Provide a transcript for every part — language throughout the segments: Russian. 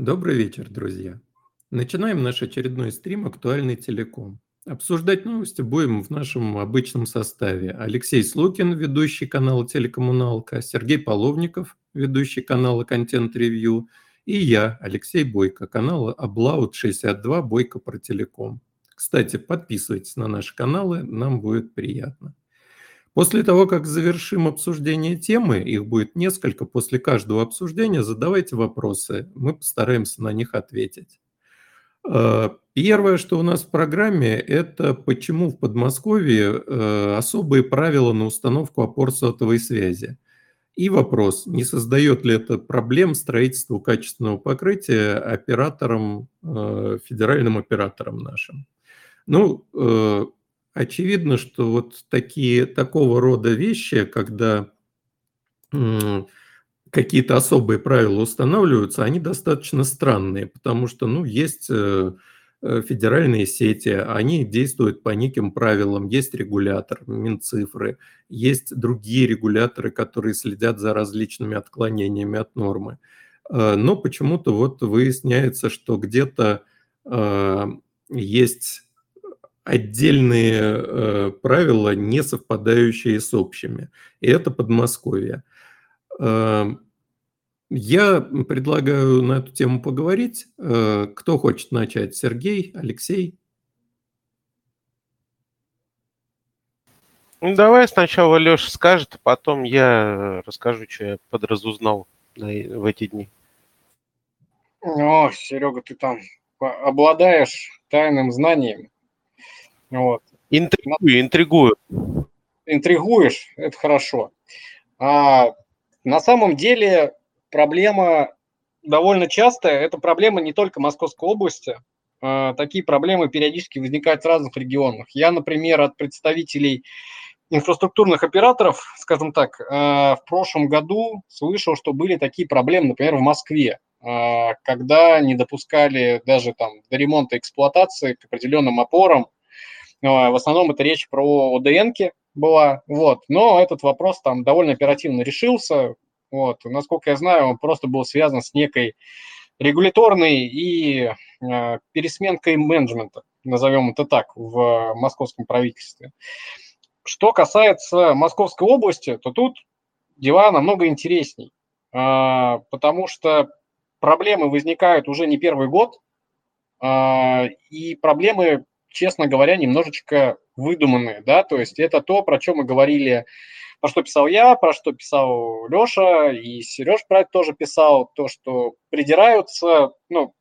Добрый вечер, друзья. Начинаем наш очередной стрим «Актуальный телеком». Обсуждать новости будем в нашем обычном составе. Алексей Слукин, ведущий канала «Телекоммуналка», Сергей Половников, ведущий канала «Контент Ревью», и я, Алексей Бойко, канала «Облаут62 Бойко про телеком». Кстати, подписывайтесь на наши каналы, нам будет приятно. После того, как завершим обсуждение темы, их будет несколько, после каждого обсуждения задавайте вопросы, мы постараемся на них ответить. Э, первое, что у нас в программе, это почему в Подмосковье э, особые правила на установку опор сотовой связи. И вопрос, не создает ли это проблем строительству качественного покрытия операторам, э, федеральным операторам нашим. Ну, очевидно, что вот такие, такого рода вещи, когда какие-то особые правила устанавливаются, они достаточно странные, потому что, ну, есть э, э, федеральные сети, они действуют по неким правилам, есть регулятор, Минцифры, есть другие регуляторы, которые следят за различными отклонениями от нормы. Э, но почему-то вот выясняется, что где-то есть отдельные э, правила, не совпадающие с общими. И это Подмосковье. Э, я предлагаю на эту тему поговорить. Э, кто хочет начать? Сергей, Алексей? Ну, давай сначала Леша скажет, а потом я расскажу, что я подразузнал в эти дни. О, Серега, ты там обладаешь тайным знанием. Вот. Интригую, интригую. Интригуешь, это хорошо. А на самом деле проблема довольно частая. Это проблема не только Московской области. А, такие проблемы периодически возникают в разных регионах. Я, например, от представителей инфраструктурных операторов, скажем так, а, в прошлом году слышал, что были такие проблемы, например, в Москве, а, когда не допускали даже там до ремонта эксплуатации к определенным опорам в основном это речь про ОДН была, вот. Но этот вопрос там довольно оперативно решился, вот. Насколько я знаю, он просто был связан с некой регуляторной и э, пересменкой менеджмента, назовем это так, в московском правительстве. Что касается Московской области, то тут дела намного интересней, э, потому что проблемы возникают уже не первый год, э, и проблемы честно говоря, немножечко выдуманные, да, то есть это то, про что мы говорили, про что писал я, про что писал Леша, и Сереж про это тоже писал, то, что придираются, ну,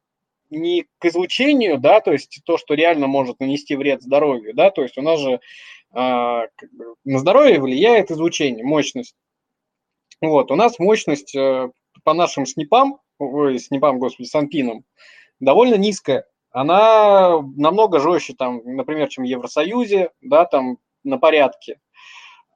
не к излучению, да, то есть то, что реально может нанести вред здоровью, да, то есть у нас же э, на здоровье влияет излучение, мощность. Вот, у нас мощность э, по нашим снипам, ой, снипам, господи, санпинам, довольно низкая, она намного жестче, там, например, чем в Евросоюзе, да, там на порядке.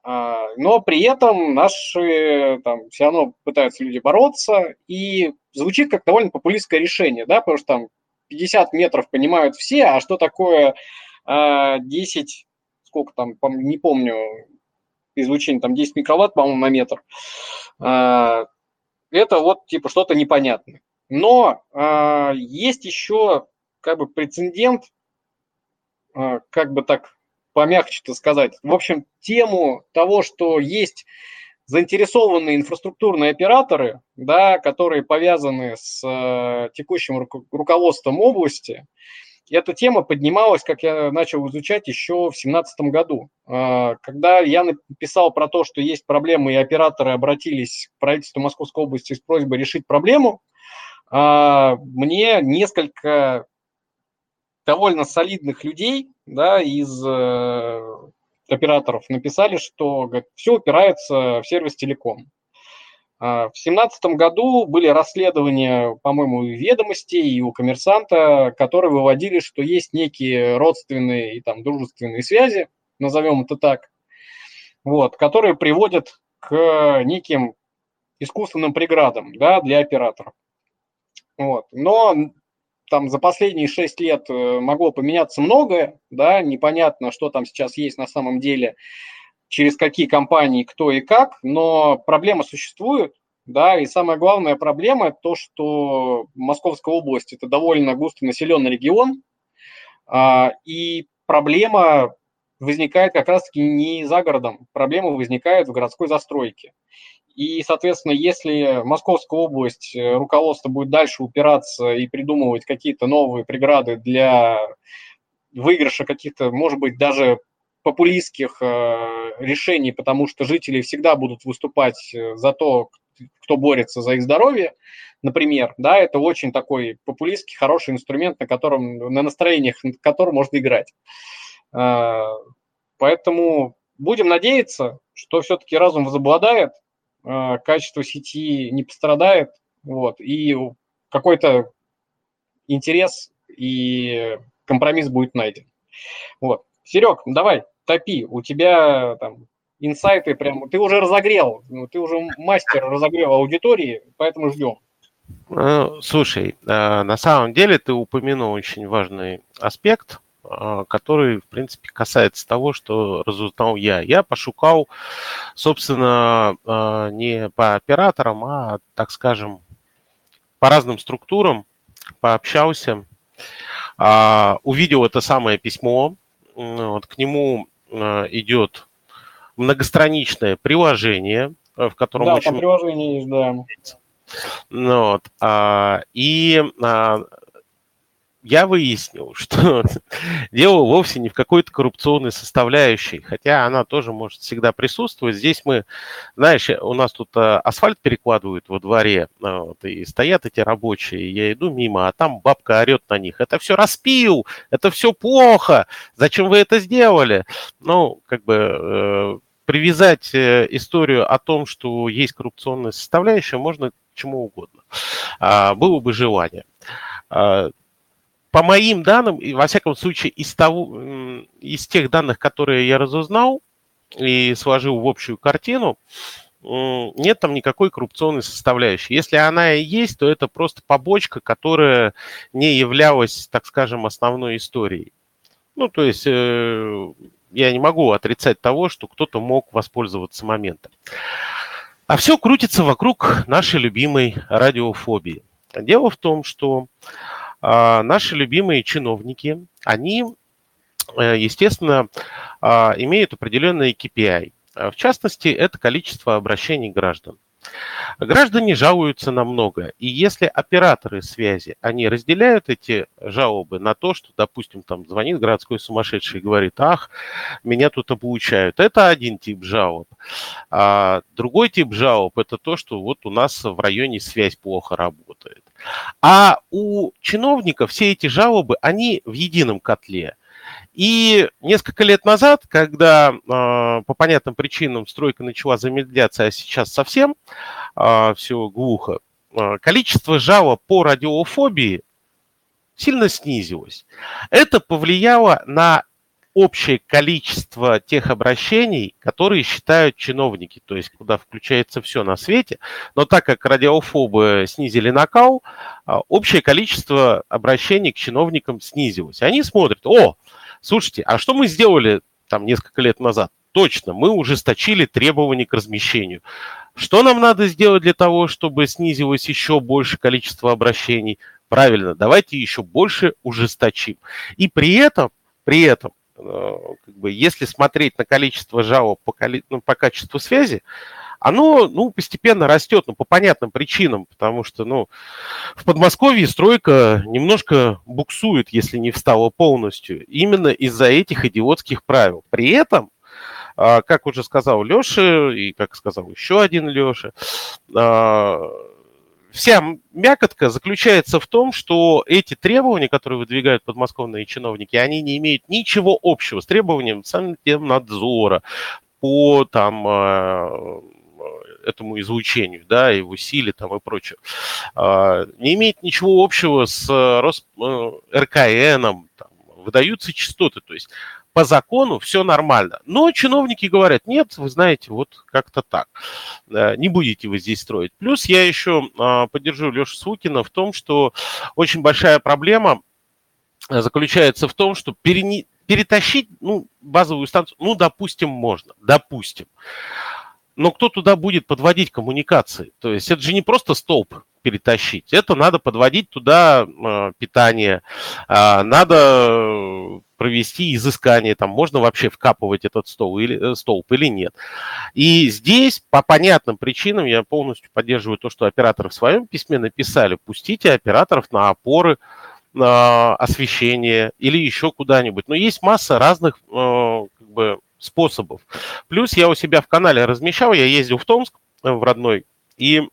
А, но при этом наши там все равно пытаются люди бороться, и звучит как довольно популистское решение, да, потому что там 50 метров понимают все, а что такое 10, а, сколько там, не помню, излучение, там 10 микроватт, по-моему, на метр, а, это вот типа что-то непонятное. Но есть еще как бы прецедент, а, как бы так помягче-то сказать. В общем, тему того, что есть заинтересованные инфраструктурные операторы, да, которые повязаны с э, текущим руководством области, эта тема поднималась, как я начал изучать, еще в 2017 году. Э, когда я написал про то, что есть проблемы, и операторы обратились к правительству Московской области с просьбой решить проблему, э, мне несколько довольно солидных людей да, из э, операторов написали, что говорит, все упирается в сервис телеком. А, в 2017 году были расследования, по-моему, и ведомостей, и у коммерсанта, которые выводили, что есть некие родственные и там дружественные связи, назовем это так, вот, которые приводят к неким искусственным преградам да, для операторов. Вот. Но там за последние шесть лет э, могло поменяться многое, да, непонятно, что там сейчас есть на самом деле, через какие компании, кто и как, но проблема существует, да, и самая главная проблема то, что Московская область – это довольно густонаселенный регион, а, и проблема возникает как раз-таки не за городом, проблема возникает в городской застройке. И, соответственно, если Московская область, э, руководство будет дальше упираться и придумывать какие-то новые преграды для выигрыша каких-то, может быть, даже популистских э, решений, потому что жители всегда будут выступать э, за то, кто борется за их здоровье, например, да, это очень такой популистский, хороший инструмент, на котором, на настроениях, на котором можно играть. Поэтому будем надеяться, что все-таки разум возобладает, качество сети не пострадает, вот, и какой-то интерес и компромисс будет найден. Вот. Серег, давай, топи, у тебя там инсайты прям, ты уже разогрел, ну, ты уже мастер разогрел аудитории, поэтому ждем. Ну, слушай, а, на самом деле ты упомянул очень важный аспект, а, который, в принципе, касается того, что разузнал я. Я пошукал, собственно, а, не по операторам, а, так скажем, по разным структурам, пообщался, а, увидел это самое письмо, вот, к нему идет многостраничное приложение, в котором да, очень... там приложение есть, да. Ну вот, и я выяснил, что дело вовсе не в какой-то коррупционной составляющей, хотя она тоже может всегда присутствовать. Здесь мы, знаешь, у нас тут э, асфальт перекладывают во дворе, э, вот, и стоят эти рабочие, я иду мимо, а там бабка орет на них. Это все распил, это все плохо, зачем вы это сделали? Ну, как бы э, привязать историю о том, что есть коррупционная составляющая, можно к чему угодно. А, было бы желание. По моим данным, и во всяком случае из, того, из тех данных, которые я разузнал и сложил в общую картину, нет там никакой коррупционной составляющей. Если она и есть, то это просто побочка, которая не являлась, так скажем, основной историей. Ну, то есть э, я не могу отрицать того, что кто-то мог воспользоваться моментом. А все крутится вокруг нашей любимой радиофобии. Дело в том, что наши любимые чиновники, они, э, естественно, а, имеют определенные KPI. В частности, это количество обращений граждан. Граждане жалуются на многое. И если операторы связи, они разделяют эти жалобы на то, что, допустим, там звонит городской сумасшедший и говорит, ах, меня тут обучают. Это один тип жалоб. А другой тип жалоб – это то, что вот у нас в районе связь плохо работает. А у чиновников все эти жалобы, они в едином котле. И несколько лет назад, когда э, по понятным причинам стройка начала замедляться, а сейчас совсем а, все глухо, э, количество жалоб по радиофобии сильно снизилось. Это повлияло на общее количество тех обращений, которые считают чиновники, то есть куда включается все на свете. Но так как радиофобы снизили накал, общее количество обращений к чиновникам снизилось. Они смотрят, о, Слушайте, а что мы сделали там несколько лет назад? Точно, мы ужесточили требования к размещению. Что нам надо сделать для того, чтобы снизилось еще больше количество обращений? Правильно, давайте еще больше ужесточим. И при этом, при этом, э, как бы, если смотреть на количество жалоб по, ну, по качеству связи, оно, ну, постепенно растет, ну, по понятным причинам, потому что, ну, в Подмосковье стройка немножко буксует, если не встала полностью, именно из-за этих идиотских правил. При этом, а, как уже сказал Леша, и как сказал еще один Леша, а, вся мякотка заключается в том, что эти требования, которые выдвигают подмосковные чиновники, они не имеют ничего общего с требованием надзора по там а, этому излучению, да, его силе там и прочее, а, не имеет ничего общего с э, Рос... Э, РКН, там, выдаются частоты, то есть по закону все нормально. Но чиновники говорят, нет, вы знаете, вот как-то так. Не будете вы здесь строить. Плюс я еще а, поддержу Лешу Свукина в том, что очень большая проблема заключается в том, что перетащить ну, базовую станцию, ну, допустим, можно, допустим. Но кто туда будет подводить коммуникации? То есть это же не просто столб перетащить, это надо подводить туда э, питание, э, надо провести изыскание, там можно вообще вкапывать этот стол или, э, столб или нет. И здесь по понятным причинам я полностью поддерживаю то, что операторы в своем письме написали, пустите операторов на опоры, на освещение или еще куда-нибудь. Но есть масса разных э, как бы, способов. Плюс я у себя в канале размещал, я ездил в Томск, э, в родной, и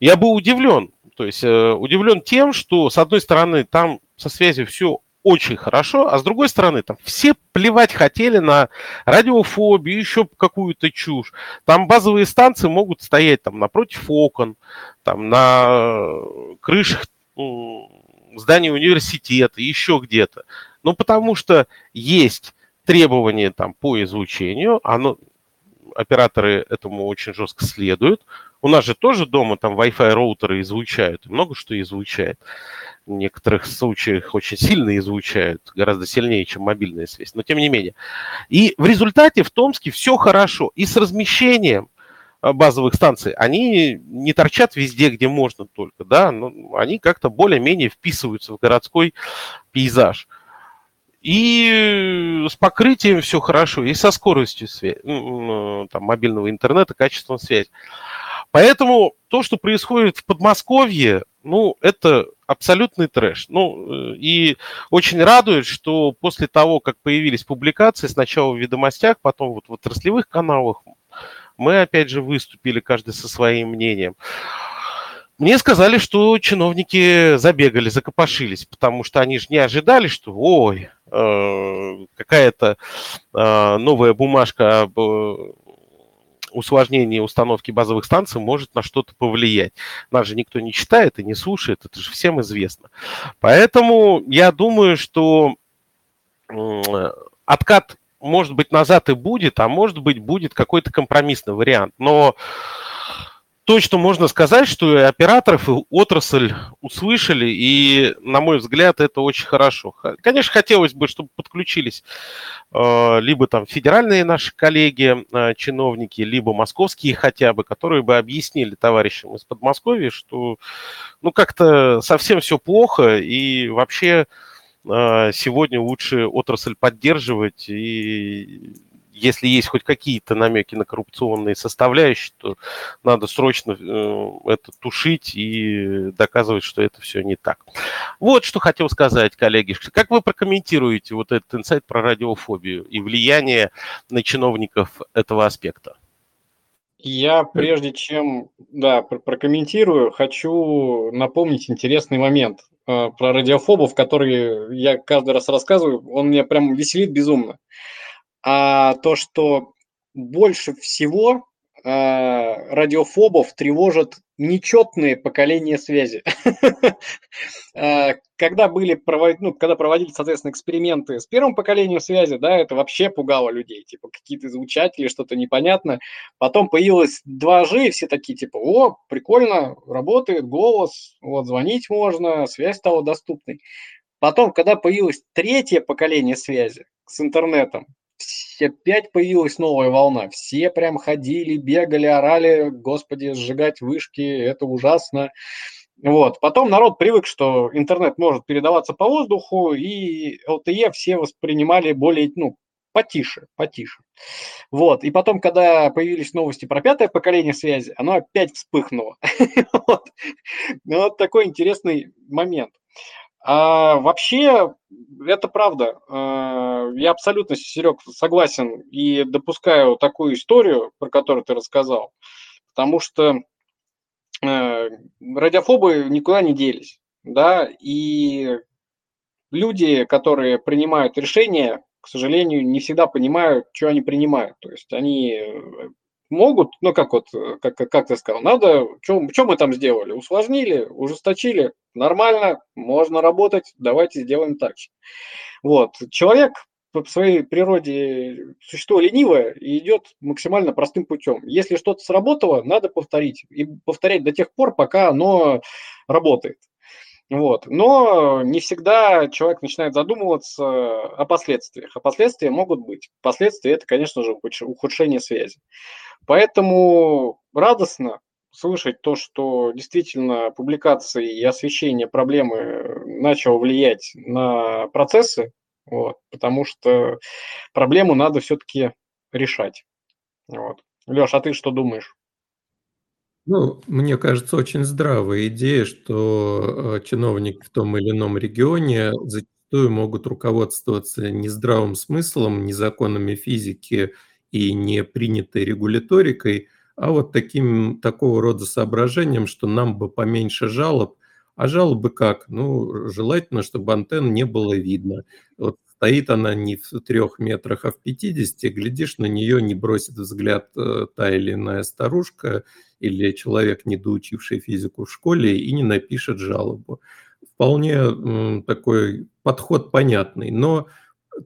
я был удивлен. То есть э, удивлен тем, что, с одной стороны, там со связью все очень хорошо, а с другой стороны, там все плевать хотели на радиофобию, еще какую-то чушь. Там базовые станции могут стоять там напротив окон, там на крышах здании университета, еще где-то. Ну, потому что есть требования там по излучению, оно, операторы этому очень жестко следуют. У нас же тоже дома там Wi-Fi роутеры излучают, много что излучает. В некоторых случаях очень сильно излучают, гораздо сильнее, чем мобильная связь, но тем не менее. И в результате в Томске все хорошо. И с размещением э, базовых станций, они не торчат везде, где можно только, да, но они как-то более-менее вписываются в городской пейзаж. И с покрытием все хорошо, и со скоростью связи, там, мобильного интернета, качеством связи. Поэтому то, что происходит в Подмосковье, ну, это абсолютный трэш. Ну, и очень радует, что после того, как появились публикации, сначала в ведомостях, потом вот в отраслевых каналах, мы опять же выступили каждый со своим мнением. Мне сказали, что чиновники забегали, закопошились, потому что они же не ожидали, что, ой, э, какая-то э, новая бумажка об э, усложнении установки базовых станций может на что-то повлиять. Нас же никто не читает и не слушает, это же всем известно. Поэтому я думаю, что откат, может быть, назад и будет, а может быть, будет какой-то компромиссный вариант. Но точно можно сказать, что и операторов, и отрасль услышали, и, на мой взгляд, это очень хорошо. Конечно, хотелось бы, чтобы подключились э, либо там федеральные наши коллеги, э, чиновники, либо московские хотя бы, которые бы объяснили товарищам из Подмосковья, что ну как-то совсем все плохо, и вообще э, сегодня лучше отрасль поддерживать и если есть хоть какие-то намеки на коррупционные составляющие, то надо срочно э, это тушить и доказывать, что это все не так. Вот что хотел сказать, коллеги. Как вы прокомментируете вот этот инсайт про радиофобию и влияние на чиновников этого аспекта? Я прежде чем да, прокомментирую, хочу напомнить интересный момент э, про радиофобов, который я каждый раз рассказываю. Он меня прям веселит безумно а то, что больше всего э, радиофобов тревожат нечетные поколения связи. Э, когда были ну, когда проводили, соответственно, эксперименты с первым поколением связи, да, это вообще пугало людей, типа какие-то звучатели, что-то непонятно. Потом появилось 2G, и все такие, типа, о, прикольно, работает голос, вот, звонить можно, связь стала доступной. Потом, когда появилось третье поколение связи с интернетом, опять появилась новая волна. Все прям ходили, бегали, орали, господи, сжигать вышки, это ужасно. Вот. Потом народ привык, что интернет может передаваться по воздуху, и LTE все воспринимали более, ну, потише, потише. Вот. И потом, когда появились новости про пятое поколение связи, оно опять вспыхнуло. Вот такой интересный момент. А вообще, это правда. А, я абсолютно, Серег, согласен и допускаю такую историю, про которую ты рассказал, потому что э, радиофобы никуда не делись, да, и люди, которые принимают решения, к сожалению, не всегда понимают, что они принимают. То есть они могут, ну как вот, э, как, как ты сказал, надо, что мы там сделали? Усложнили, ужесточили, нормально, можно работать, давайте сделаем так же. Вот, человек по своей природе существо ленивое и идет максимально простым путем. Если что-то сработало, надо повторить. И повторять до тех пор, пока оно работает. Вот. Но не всегда человек начинает задумываться о последствиях. А последствия могут быть. Последствия – это, конечно же, ухудшение связи. Поэтому радостно слышать то, что действительно публикации и освещение проблемы начало влиять на процессы, вот, потому что проблему надо все-таки решать. Вот. Леш, а ты что думаешь? Ну, мне кажется, очень здравая идея, что э, чиновники в том или ином регионе зачастую могут руководствоваться не здравым смыслом, не законами физики и не принятой регуляторикой, а вот таким, такого рода соображением, что нам бы поменьше жалоб. А жалобы как? Ну, желательно, чтобы антенн не было видно. Вот стоит она не в трех метрах, а в 50, глядишь, на нее не бросит взгляд э, та или иная старушка или человек, недоучивший физику в школе, и не напишет жалобу. Вполне такой подход понятный, но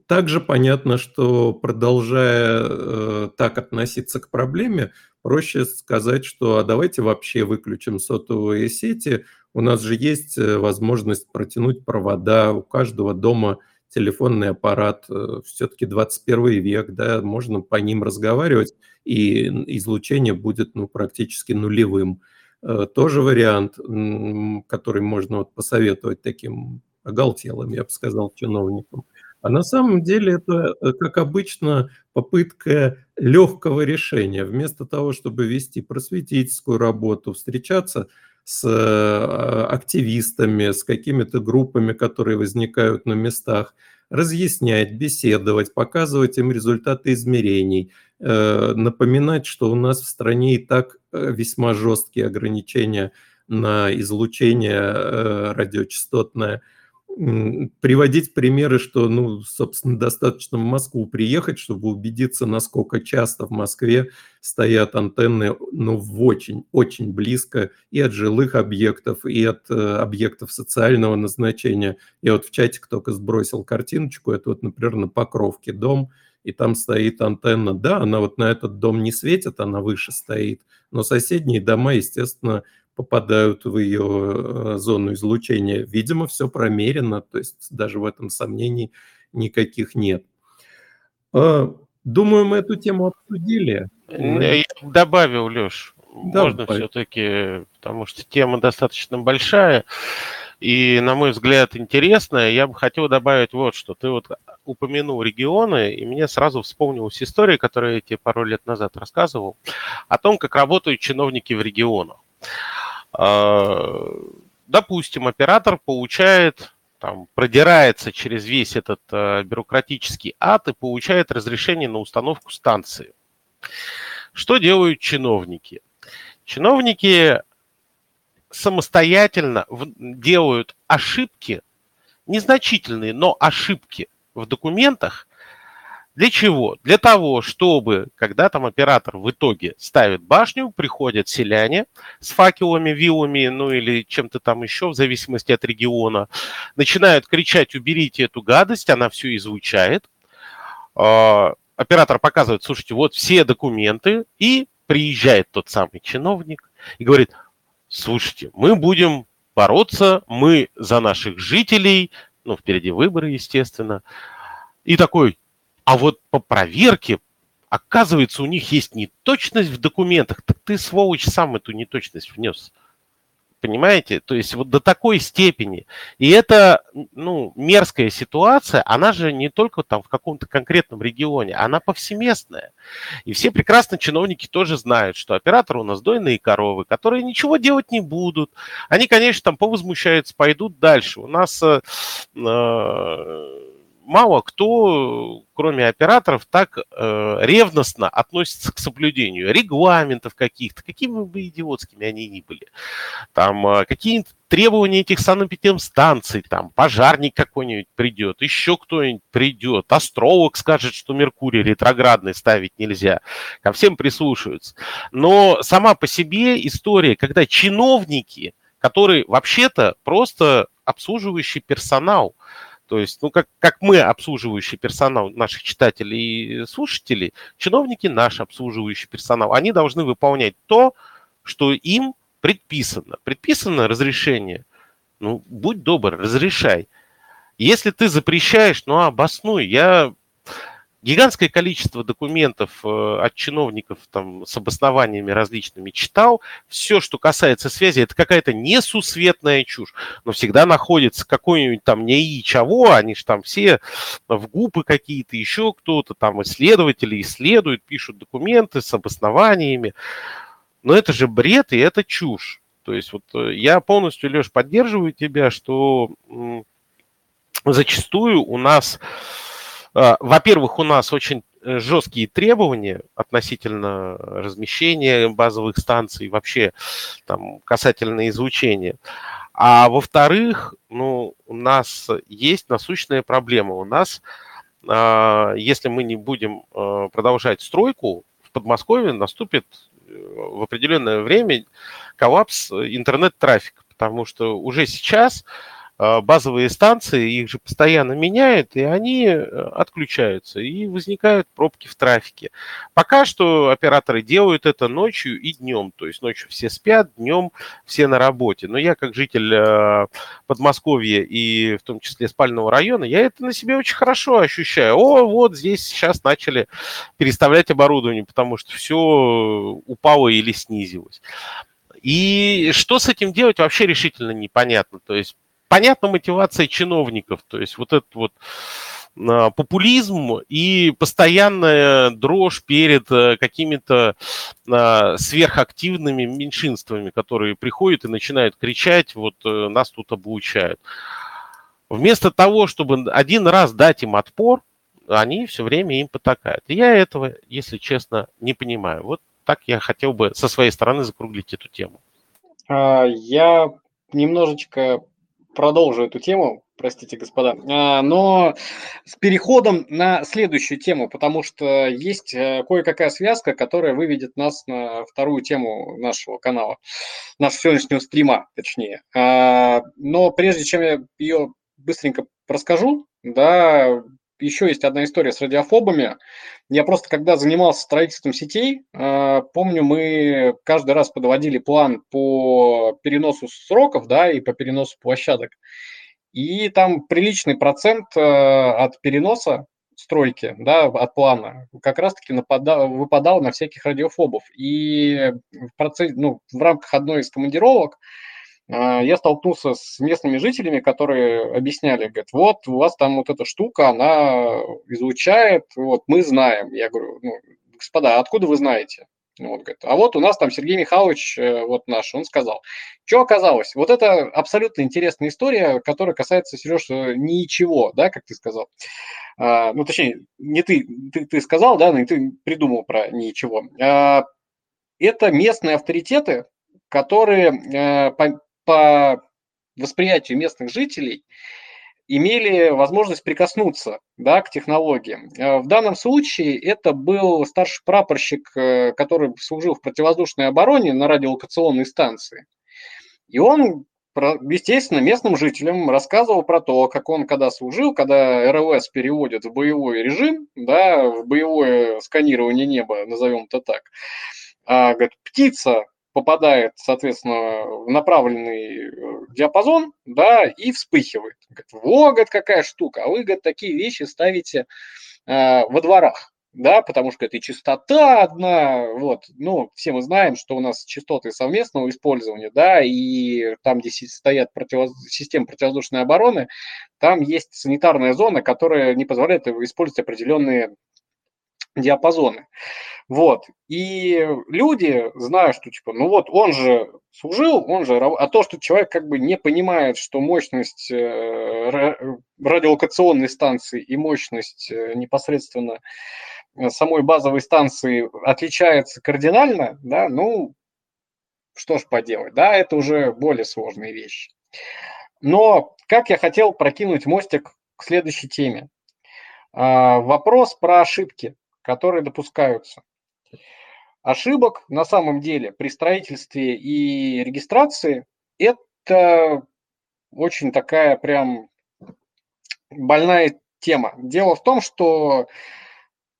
также понятно, что продолжая э, так относиться к проблеме, проще сказать, что а давайте вообще выключим сотовые сети. У нас же есть э, возможность протянуть провода, у каждого дома телефонный аппарат, э, все-таки 21 век, да, можно по ним разговаривать, и излучение будет ну, практически нулевым. Э, тоже вариант, который можно вот посоветовать таким оголтелым, я бы сказал, чиновникам. А на самом деле это, э, как обычно, попытка легкого решения. Вместо того, чтобы вести просветительскую работу, встречаться с э, активистами, с какими-то группами, которые возникают на местах, разъяснять, беседовать, показывать им результаты измерений, э, напоминать, что у нас в стране и так э, весьма жесткие ограничения на излучение радиочастотное – приводить примеры, что, ну, собственно, достаточно в Москву приехать, чтобы убедиться, насколько часто в Москве стоят антенны, ну, в очень, очень близко и от жилых объектов, и от э, объектов социального назначения. Я вот в чатик только сбросил картиночку, это вот, например, на Покровке дом, и там стоит антенна. Да, она вот на этот дом не светит, она выше стоит, но соседние дома, естественно, попадают в ее э, зону излучения. Видимо, все промерено, то есть даже в этом сомнений никаких нет. А, думаю, мы эту тему обсудили. Я добавил, Леш, можно все-таки, потому что тема достаточно большая и, на мой взгляд, интересная. Я бы хотел добавить вот что. Ты вот упомянул регионы, и мне сразу вспомнилась история, которую я тебе пару лет назад рассказывал, о том, как работают чиновники в регионах. А, допустим, оператор получает, там, продирается через весь этот э, бюрократический ад и получает разрешение на установку станции. Что делают чиновники? Чиновники самостоятельно делают ошибки, незначительные, но ошибки в документах, для чего? Для того, чтобы, когда там оператор в итоге ставит башню, приходят селяне с факелами, вилами, ну или чем-то там еще, в зависимости от региона, начинают кричать, уберите эту гадость, она все излучает. А, оператор показывает, слушайте, вот все документы, и приезжает тот самый чиновник и говорит, слушайте, мы будем бороться, мы за наших жителей, ну, впереди выборы, естественно, и такой, а вот по проверке, оказывается, у них есть неточность в документах. Так ты, сволочь, сам эту неточность внес. Понимаете? То есть вот до такой степени. И это, ну, мерзкая ситуация, она же не только там в каком-то конкретном регионе, она повсеместная. И все прекрасно чиновники тоже знают, что операторы у нас дойные коровы, которые ничего делать не будут. Они, конечно, там повозмущаются, пойдут дальше. У нас э, э мало кто, кроме операторов, так э, ревностно относится к соблюдению регламентов каких-то, какими бы идиотскими они ни были. Там э, какие-нибудь требования этих санэпидемстанций, там пожарник какой-нибудь придет, еще кто-нибудь придет, астролог скажет, что Меркурий ретроградный ставить нельзя. Ко всем прислушиваются. Но сама по себе история, когда чиновники, которые вообще-то просто обслуживающий персонал, то есть, ну, как, как мы, обслуживающий персонал наших читателей и слушателей, чиновники наш обслуживающий персонал, они должны выполнять то, что им предписано. Предписано разрешение Ну, будь добр, разрешай. Если ты запрещаешь, ну, обоснуй. Я гигантское количество документов э, от чиновников там, с обоснованиями различными читал. Все, что касается связи, это какая-то несусветная чушь. Но всегда находится какой-нибудь там НИИ чего, они же там все в гупы какие-то, еще кто-то, там исследователи исследуют, пишут документы с обоснованиями. Но это же бред и это чушь. То есть вот э, я полностью, Леш, поддерживаю тебя, что зачастую у нас во-первых, у нас очень э, жесткие требования относительно размещения базовых станций, вообще там, касательно излучения. А во-вторых, ну, у нас есть насущная проблема. У нас, а, если мы не будем а, продолжать стройку, в Подмосковье наступит э, в определенное время коллапс интернет-трафика, потому что уже сейчас а, базовые станции, их же постоянно меняют, и они э, отключаются, и возникают пробки в трафике. Пока что операторы делают это ночью и днем, то есть ночью все спят, днем все на работе. Но я как житель э, Подмосковья и в том числе спального района, я это на себе очень хорошо ощущаю. О, вот здесь сейчас начали переставлять оборудование, потому что все упало или снизилось. И что с этим делать вообще решительно непонятно. То есть понятна мотивация чиновников, то есть вот этот вот а, популизм и постоянная дрожь перед э, какими-то а, сверхактивными меньшинствами, которые приходят и начинают кричать, вот э, нас тут облучают. Вместо того, чтобы один раз дать им отпор, они все время им потакают. И я этого, если честно, не понимаю. Вот так я хотел бы со своей стороны закруглить эту тему. А, я немножечко продолжу эту тему, простите, господа, а, но с переходом на следующую тему, потому что есть э, кое-какая связка, которая выведет нас на вторую тему нашего канала, нашего сегодняшнего стрима, точнее. А, но прежде чем я ее быстренько расскажу, да, еще есть одна история с радиофобами. Я просто, когда занимался строительством сетей, а, помню, мы каждый раз подводили план по переносу сроков, да, и по переносу площадок. И там приличный процент а, от переноса стройки, да, от плана, как раз-таки выпадал на всяких радиофобов. И в, процессе, ну, в рамках одной из командировок я столкнулся с местными жителями, которые объясняли, говорят, вот у вас там вот эта штука, она изучает, вот мы знаем. Я говорю, ну, господа, откуда вы знаете? Вот, говорит, а вот у нас там Сергей Михайлович, э, вот наш, он сказал. Что оказалось? Вот это абсолютно интересная история, которая касается, Сереж, э, ничего, да, как ты сказал. А, ну, точнее, не ты, ты, ты сказал, да, но ты придумал про ничего. А, это местные авторитеты, которые э, по восприятию местных жителей имели возможность прикоснуться да, к технологиям. Э, в данном случае это был старший прапорщик, э, который служил в противовоздушной обороне на радиолокационной станции. И он, естественно, местным жителям рассказывал про то, как он когда служил, когда РЛС переводят в боевой режим, да, в боевое сканирование неба, назовем это так, а, говорит, птица попадает, соответственно, в направленный э, диапазон, да, и вспыхивает. Говорит, во, говорит, какая штука, а вы, говорит, такие вещи ставите э, во дворах, да, потому что это и частота одна, вот, ну, все мы знаем, что у нас частоты совместного использования, да, и там, где стоят противоз... системы противовоздушной обороны, там есть санитарная зона, которая не позволяет использовать определенные диапазоны. Вот. И люди знают, что типа, ну вот он же служил, он же, а то, что человек как бы не понимает, что мощность э, радиолокационной станции и мощность э, непосредственно э, самой базовой станции отличается кардинально, да, ну, что ж поделать, да, это уже более сложные вещи. Но как я хотел прокинуть мостик к следующей теме. А, вопрос про ошибки которые допускаются. Ошибок на самом деле при строительстве и регистрации это очень такая прям больная тема. Дело в том, что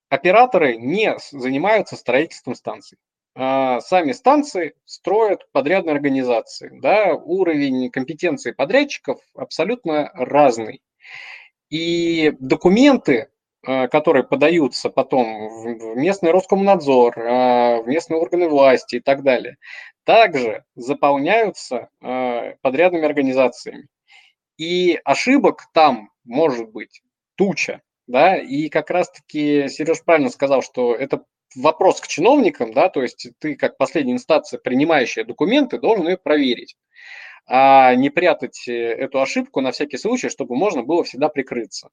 операторы не занимаются строительством станций. а, сами станции строят подрядные организации. Да, уровень компетенции подрядчиков абсолютно разный. И документы, которые подаются потом в местный Роскомнадзор, в местные органы власти и так далее, также заполняются подрядными организациями. И ошибок там может быть туча. Да, и как раз-таки Сереж правильно сказал, что это вопрос к чиновникам, да, то есть ты как последняя инстанция, принимающая документы, должен ее проверить, а не прятать э, эту ошибку на всякий случай, чтобы можно было всегда прикрыться.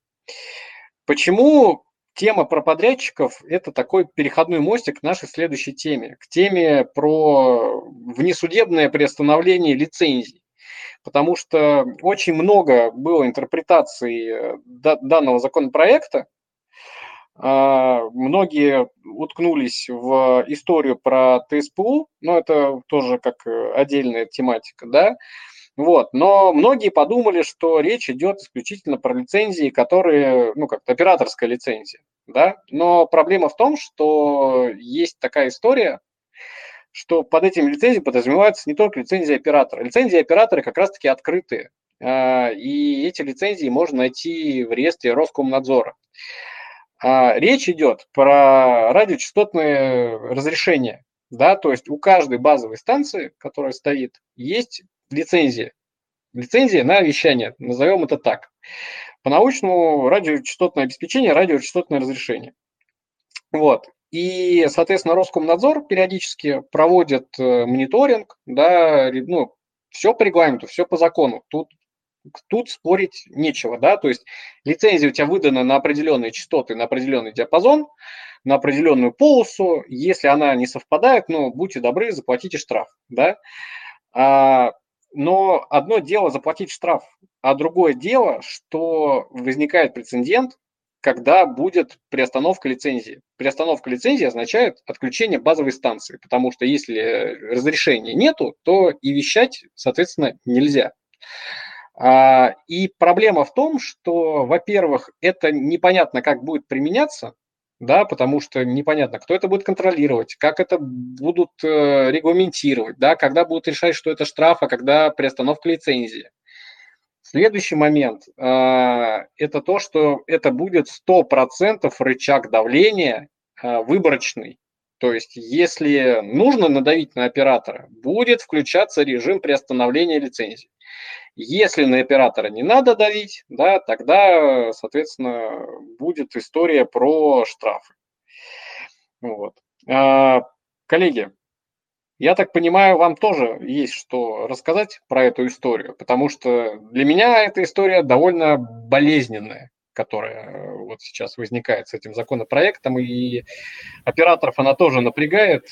Почему тема про подрядчиков – это такой переходной мостик к нашей следующей теме, к теме про внесудебное приостановление лицензий. Потому что очень много было интерпретаций э, данного законопроекта, а, многие уткнулись в историю про ТСПУ, но это тоже как э, отдельная тематика, да. Вот. Но многие подумали, что речь идет исключительно про лицензии, которые, ну, как операторская лицензия, да. Но проблема в том, что есть такая история, что под этим лицензией подразумеваются не только лицензии оператора. Лицензии оператора как раз-таки открытые. А, и эти лицензии можно найти в реестре Роскомнадзора. А, речь идет про радиочастотные разрешения. Да, то есть у каждой базовой станции, которая стоит, есть лицензия. Лицензия на вещание, назовем это так. По-научному радиочастотное обеспечение, радиочастотное разрешение. Вот. И, соответственно, Роскомнадзор периодически проводит э, мониторинг, да, ну, все по регламенту, все по закону. Тут тут спорить нечего, да, то есть лицензия у тебя выдана на определенные частоты, на определенный диапазон, на определенную полосу, если она не совпадает, ну, будьте добры, заплатите штраф, да, а, но одно дело заплатить штраф, а другое дело, что возникает прецедент, когда будет приостановка лицензии. Приостановка лицензии означает отключение базовой станции, потому что если разрешения нету, то и вещать, соответственно, нельзя. А, и проблема в том, что, во-первых, это непонятно, как будет применяться, да, потому что непонятно, кто это будет контролировать, как это будут э, регламентировать, да, когда будут решать, что это штраф, а когда приостановка лицензии. Следующий момент э, – это то, что это будет 100% рычаг давления э, выборочный. То есть, если нужно надавить на оператора, будет включаться режим приостановления лицензии. Если на оператора не надо давить, да, тогда, соответственно, будет история про штрафы. Вот. А, коллеги, я так понимаю, вам тоже есть что рассказать про эту историю, потому что для меня эта история довольно болезненная, которая вот сейчас возникает с этим законопроектом, и операторов она тоже напрягает.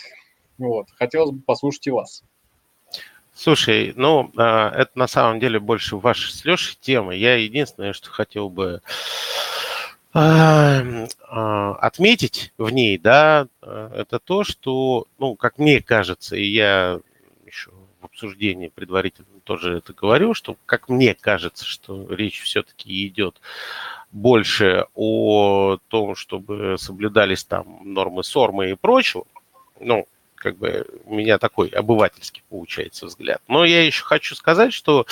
Вот. Хотелось бы послушать и вас. Слушай, ну, а, это на самом деле больше ваша с Лешей тема. Я единственное, что хотел бы а, а, отметить в ней, да, это то, что, ну, как мне кажется, и я еще в обсуждении предварительно тоже это говорю, что, как мне кажется, что речь все-таки идет больше о том, чтобы соблюдались там нормы СОРМы и прочего, ну, как бы у меня такой обывательский получается взгляд. Но я еще хочу сказать, что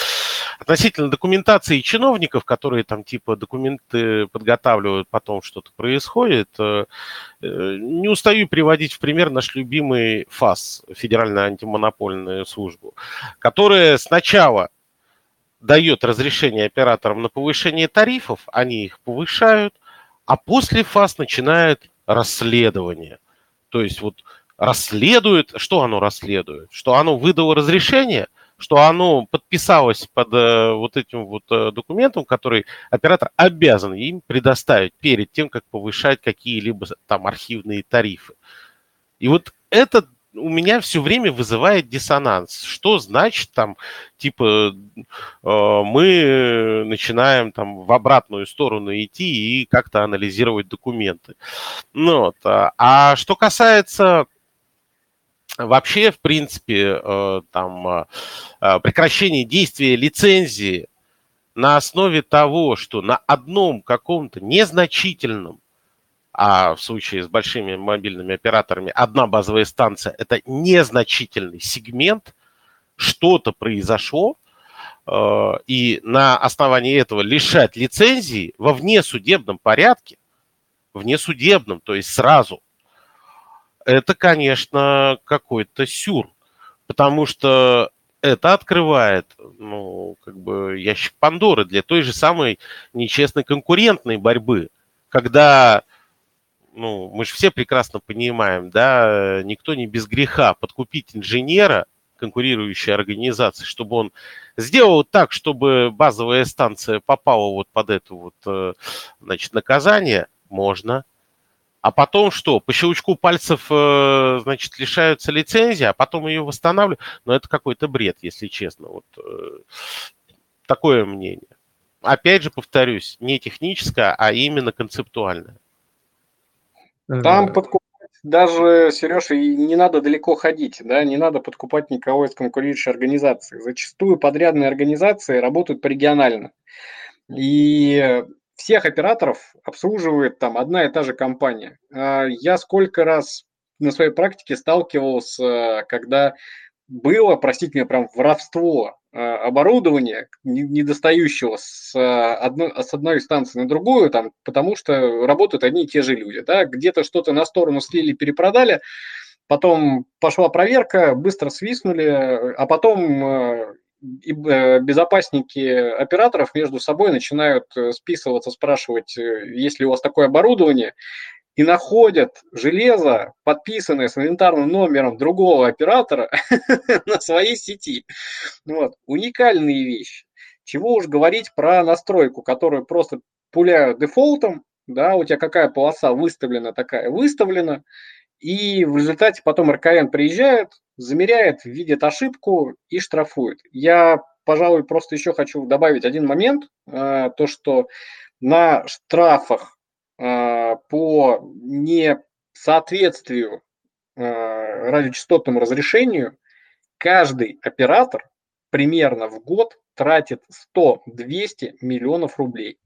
относительно документации чиновников, которые там типа документы подготавливают, потом что-то происходит, э, э, не устаю приводить в пример наш любимый ФАС, Федеральная антимонопольная служба, которая сначала дает разрешение операторам на повышение тарифов, они их повышают, а после ФАС начинает расследование. То есть вот расследует, что оно расследует? Что оно выдало разрешение, что оно подписалось под э, вот этим вот э, документом, который оператор обязан им предоставить перед тем, как повышать какие-либо там архивные тарифы. И вот это у меня все время вызывает диссонанс. Что значит там, типа, э, мы начинаем там в обратную сторону идти и как-то анализировать документы. Ну, вот. А, а что касается вообще, в принципе, э, там э, э, прекращение действия лицензии на основе того, что на одном каком-то незначительном а в случае с большими мобильными операторами одна базовая станция – это незначительный сегмент, что-то произошло, и на основании этого лишать лицензии во внесудебном порядке, внесудебном, то есть сразу, это, конечно, какой-то сюр, потому что это открывает, ну, как бы ящик Пандоры для той же самой нечестной конкурентной борьбы, когда, ну, мы же все прекрасно понимаем, да, никто не без греха подкупить инженера, конкурирующей организации, чтобы он сделал так, чтобы базовая станция попала вот под это вот, э, значит, наказание, можно. А потом что? По щелчку пальцев, э, значит, лишаются лицензии, а потом ее восстанавливают. Но это какой-то бред, если честно. Вот э, такое мнение. Опять же, повторюсь, не техническое, а именно концептуальное. Там подкупать даже, Сереж, и не надо далеко ходить, да, не надо подкупать никого из конкурирующей организации. Зачастую подрядные организации работают по регионально. И всех операторов обслуживает там одна и та же компания. А, я сколько раз на своей практике сталкивался, когда было, простите меня, прям воровство а, оборудования, недостающего с одной, с одной станции на другую, там, потому что работают одни и те же люди. Да? Где-то что-то на сторону слили, перепродали, потом пошла проверка, быстро свистнули, а потом а, э, безопасники операторов между собой начинают э, списываться, спрашивать, э, есть ли у вас такое оборудование, и находят железо, подписанное с инвентарным номером другого оператора на своей сети. Вот. Уникальные вещи. Чего уж говорить про настройку, которую просто пуляют дефолтом, да, у тебя какая полоса выставлена, такая выставлена, и в результате потом РКН приезжает, замеряет, видит ошибку и штрафует. Я, пожалуй, просто еще хочу добавить один момент, э, то, что на штрафах э, по несоответствию э, радиочастотному разрешению каждый оператор примерно в год тратит 100-200 миллионов рублей.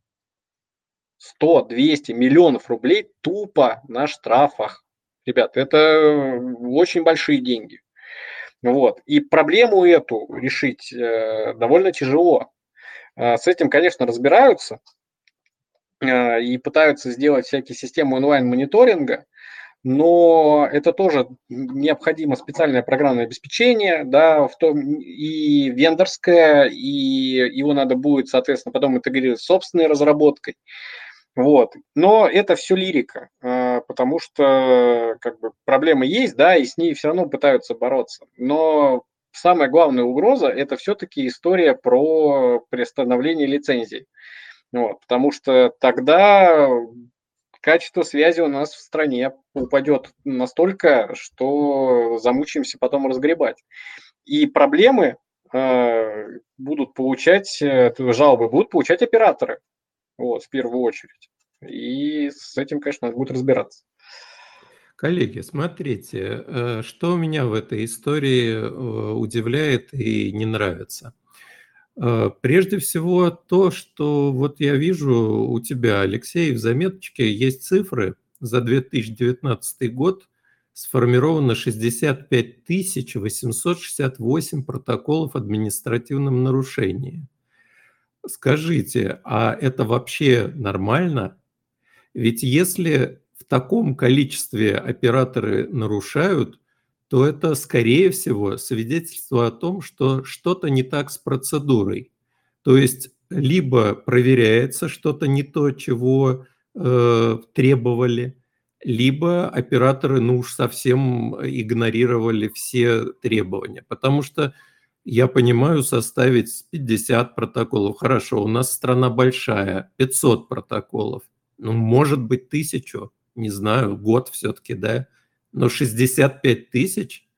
100-200 миллионов рублей тупо на штрафах. Ребят, это очень большие деньги. Вот. И проблему эту решить э, довольно тяжело. Э, с этим, конечно, разбираются э, и пытаются сделать всякие системы онлайн-мониторинга, но это тоже необходимо специальное программное обеспечение, да, в том, и вендорское, и его надо будет, соответственно, потом интегрировать с собственной разработкой. Вот. Но это все лирика, а, потому что как бы, проблема есть, да, и с ней все равно пытаются бороться. Но самая главная угроза – это все-таки история про приостановление лицензий. Вот, потому что тогда качество связи у нас в стране упадет настолько, что замучаемся потом разгребать. И проблемы э, будут получать, э, жалобы будут получать операторы вот, в первую очередь. И с этим, конечно, надо будет разбираться. Коллеги, смотрите, э, что меня в этой истории э, удивляет и не нравится. Э, прежде всего то, что вот я вижу у тебя, Алексей, в заметочке есть цифры. За 2019 год сформировано 65 868 протоколов административном нарушении. Скажите, а это вообще нормально? Ведь если в таком количестве операторы нарушают, то это, скорее всего, свидетельство о том, что что-то не так с процедурой. То есть либо проверяется что-то не то, чего э, требовали, либо операторы, ну уж совсем игнорировали все требования. Потому что я понимаю, составить 50 протоколов. Хорошо, у нас страна большая, 500 протоколов. Ну, может быть, тысячу, не знаю, год все-таки, да. Но 65 тысяч,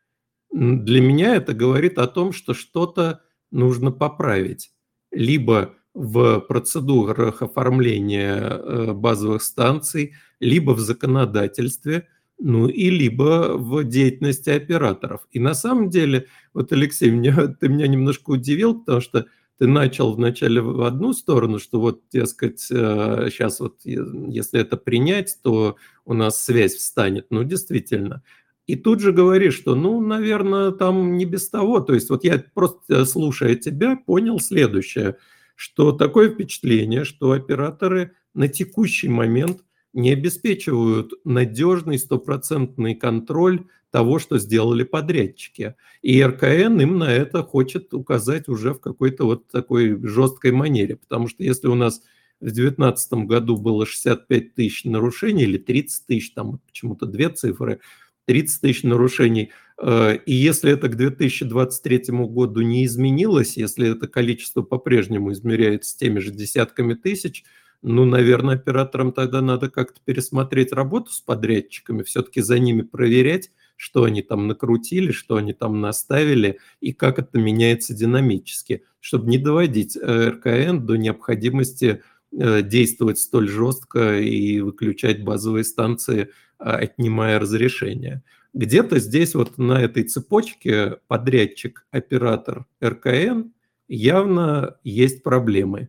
для меня это говорит о том, что что-то нужно поправить. Либо в процедурах оформления э, базовых станций, либо в законодательстве – ну и либо в деятельности операторов. И на самом деле, вот, Алексей, меня, ты меня немножко удивил, потому что ты начал вначале в одну сторону, что вот, дескать, сейчас вот если это принять, то у нас связь встанет. Ну, действительно. И тут же говоришь, что, ну, наверное, там не без того. То есть вот я просто, слушая тебя, понял следующее, что такое впечатление, что операторы на текущий момент не обеспечивают надежный стопроцентный контроль того, что сделали подрядчики. И РКН им на это хочет указать уже в какой-то вот такой жесткой манере. Потому что если у нас в 2019 году было 65 тысяч нарушений или 30 тысяч, там почему-то две цифры, 30 тысяч нарушений. Э, и если это к 2023 году не изменилось, если это количество по-прежнему измеряется теми же десятками тысяч, ну, наверное, операторам тогда надо как-то пересмотреть работу с подрядчиками, все-таки за ними проверять, что они там накрутили, что они там наставили и как это меняется динамически, чтобы не доводить э, РКН до необходимости э, действовать столь жестко и выключать базовые станции, а, отнимая разрешение. Где-то здесь вот на этой цепочке подрядчик, оператор РКН явно есть проблемы.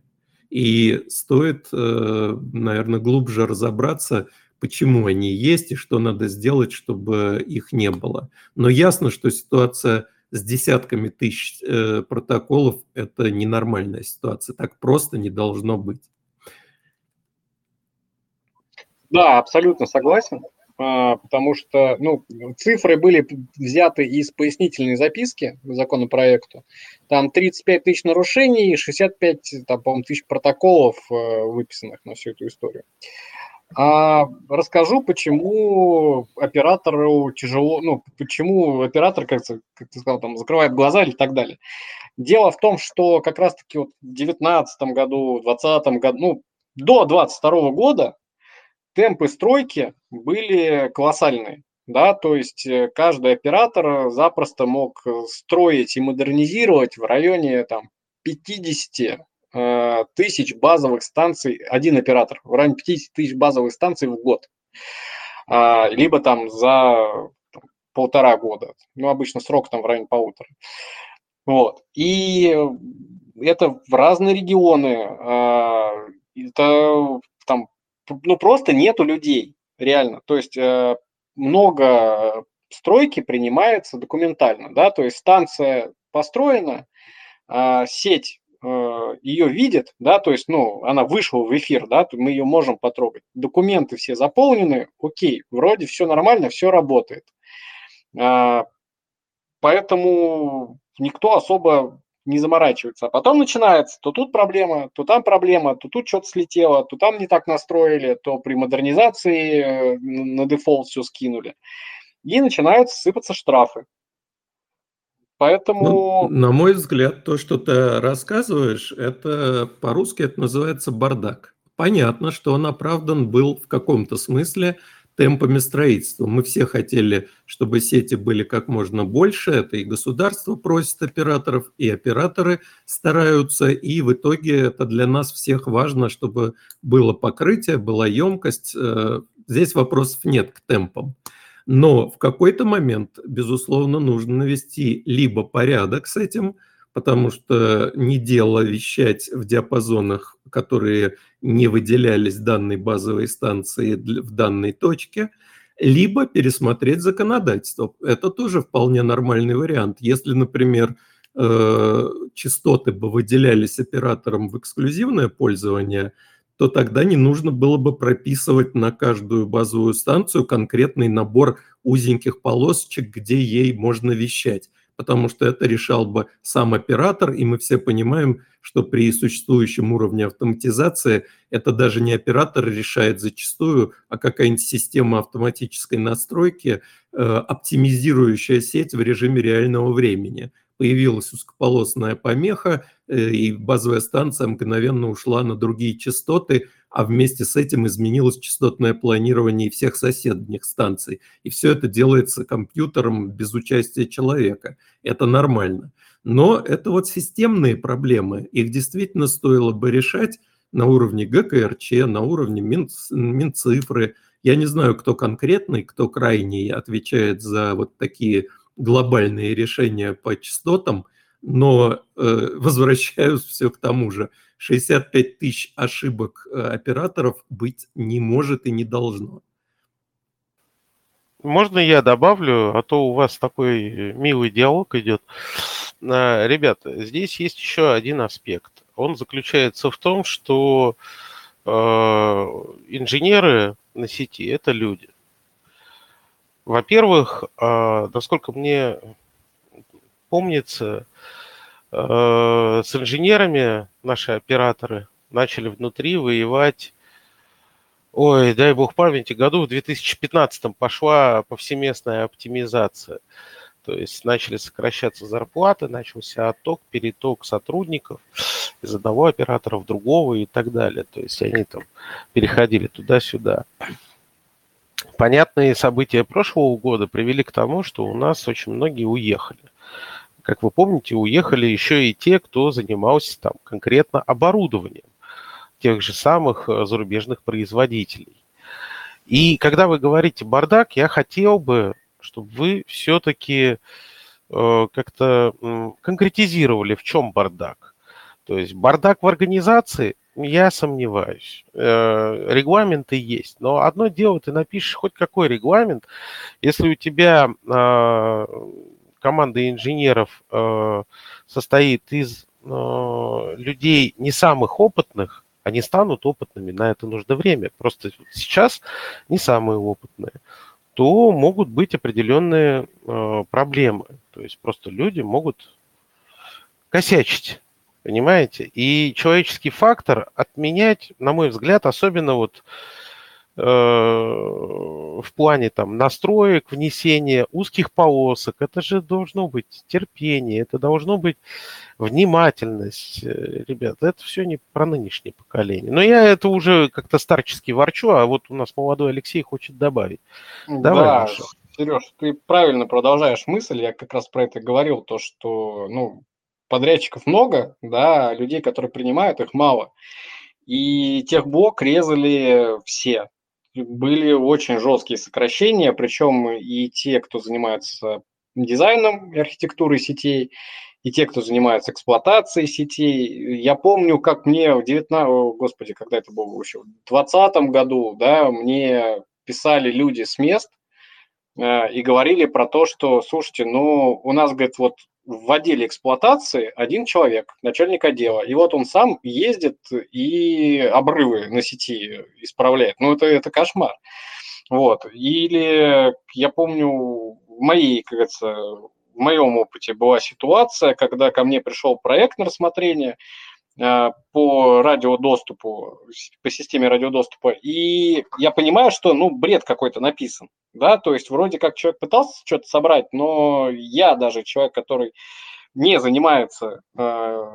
И стоит, э, наверное, глубже разобраться, почему они есть и что надо сделать, чтобы их не было. Но ясно, что ситуация с десятками тысяч э, протоколов – это ненормальная ситуация. Так просто не должно быть. Да, абсолютно согласен, потому что ну, цифры были взяты из пояснительной записки к законопроекту. Там 35 тысяч нарушений, 65 там, по тысяч протоколов э, выписанных на всю эту историю. А расскажу, почему оператору тяжело, ну, почему оператор, как, как ты сказал, там, закрывает глаза или так далее. Дело в том, что как раз-таки вот в 2019 году, в 2020 году, ну, до 2022 года темпы стройки были колоссальные. Да, то есть э, каждый оператор запросто мог строить и модернизировать в районе там, 50 Э, тысяч базовых станций, один оператор, в районе 50 тысяч базовых станций в год. А, либо там за полтора года. Ну, обычно срок там в районе полутора. Вот. И это в разные регионы. А, это там, ну, просто нету людей, реально. То есть э, много стройки принимается документально, да, то есть станция построена, а, сеть Э, ее видит, да, то есть, ну, она вышла в эфир, да, мы ее можем потрогать. Документы все заполнены, окей, вроде все нормально, все работает. А, поэтому никто особо не заморачивается. А потом начинается, то тут проблема, то там проблема, то тут что-то слетело, то там не так настроили, то при модернизации э, на дефолт все скинули. И начинают сыпаться штрафы. Поэтому... Ну, на мой взгляд, то, что ты рассказываешь, это по-русски это называется бардак. Понятно, что он оправдан был в каком-то смысле темпами строительства. Мы все хотели, чтобы сети были как можно больше. Это и государство просит операторов, и операторы стараются. И в итоге это для нас всех важно, чтобы было покрытие, была емкость. Э, здесь вопросов нет к темпам. Но в какой-то момент, безусловно, нужно навести либо порядок с этим, потому что не дело вещать в диапазонах, которые не выделялись данной базовой станции в данной точке, либо пересмотреть законодательство. Это тоже вполне нормальный вариант. Если, например, э, частоты бы выделялись оператором в эксклюзивное пользование – то тогда не нужно было бы прописывать на каждую базовую станцию конкретный набор узеньких полосочек, где ей можно вещать, потому что это решал бы сам оператор, и мы все понимаем, что при существующем уровне автоматизации это даже не оператор решает зачастую, а какая-нибудь система автоматической настройки, э, оптимизирующая сеть в режиме реального времени появилась узкополосная помеха, э, и базовая станция мгновенно ушла на другие частоты, а вместе с этим изменилось частотное планирование всех соседних станций. И все это делается компьютером без участия человека. Это нормально. Но это вот системные проблемы. Их действительно стоило бы решать на уровне ГКРЧ, на уровне Мин, Минцифры. Я не знаю, кто конкретный, кто крайний отвечает за вот такие глобальные решения по частотам, но э, возвращаюсь все к тому же. 65 тысяч ошибок э, операторов быть не может и не должно. Можно я добавлю, а то у вас такой милый диалог идет. А, ребята, здесь есть еще один аспект. Он заключается в том, что э, инженеры на сети это люди. Во-первых, э, насколько мне помнится, э, с инженерами наши операторы начали внутри воевать ой, дай бог памяти, году в 2015 пошла повсеместная оптимизация. То есть начали сокращаться зарплаты, начался отток, переток сотрудников из одного оператора в другого и так далее. То есть они там переходили туда-сюда. Понятные события прошлого года привели к тому, что у нас очень многие уехали. Как вы помните, уехали еще и те, кто занимался там конкретно оборудованием тех же самых э, зарубежных производителей. И когда вы говорите бардак, я хотел бы, чтобы вы все-таки э, как-то конкретизировали, в чем бардак. То есть бардак в организации, я сомневаюсь. Э, регламенты есть. Но одно дело, ты напишешь хоть какой регламент, если у тебя э, команда инженеров э, состоит из людей не самых опытных, они станут опытными, на это нужно время. Просто сейчас не самые опытные то могут быть определенные проблемы. То есть просто люди могут косячить, понимаете? И человеческий фактор отменять, на мой взгляд, особенно вот э, в плане там настроек, внесения узких полосок, это же должно быть терпение, это должно быть внимательность, э, ребят, это все не про нынешнее поколение. Но я это уже как-то старчески ворчу, а вот у нас молодой Алексей хочет добавить. Давай, да, Маша. Сереж, ты правильно продолжаешь мысль, я как раз про это говорил, то, что, ну, подрядчиков много, да, людей, которые принимают, их мало. И техблок резали все. Были очень жесткие сокращения, причем и те, кто занимается дизайном и архитектурой сетей, и те, кто занимается эксплуатацией сетей. Я помню, как мне в 19, господи, когда это было еще, в 2020 году, да, мне писали люди с мест э, и говорили про то, что, слушайте, ну, у нас, говорит, вот в отделе эксплуатации один человек, начальник отдела, и вот он сам ездит и обрывы на сети исправляет. Ну, это, это кошмар. Вот. Или я помню, в моей, как говорится, в моем опыте была ситуация, когда ко мне пришел проект на рассмотрение по радиодоступу, по системе радиодоступа, и я понимаю, что, ну, бред какой-то написан, да, то есть вроде как человек пытался что-то собрать, но я даже человек, который не занимается э,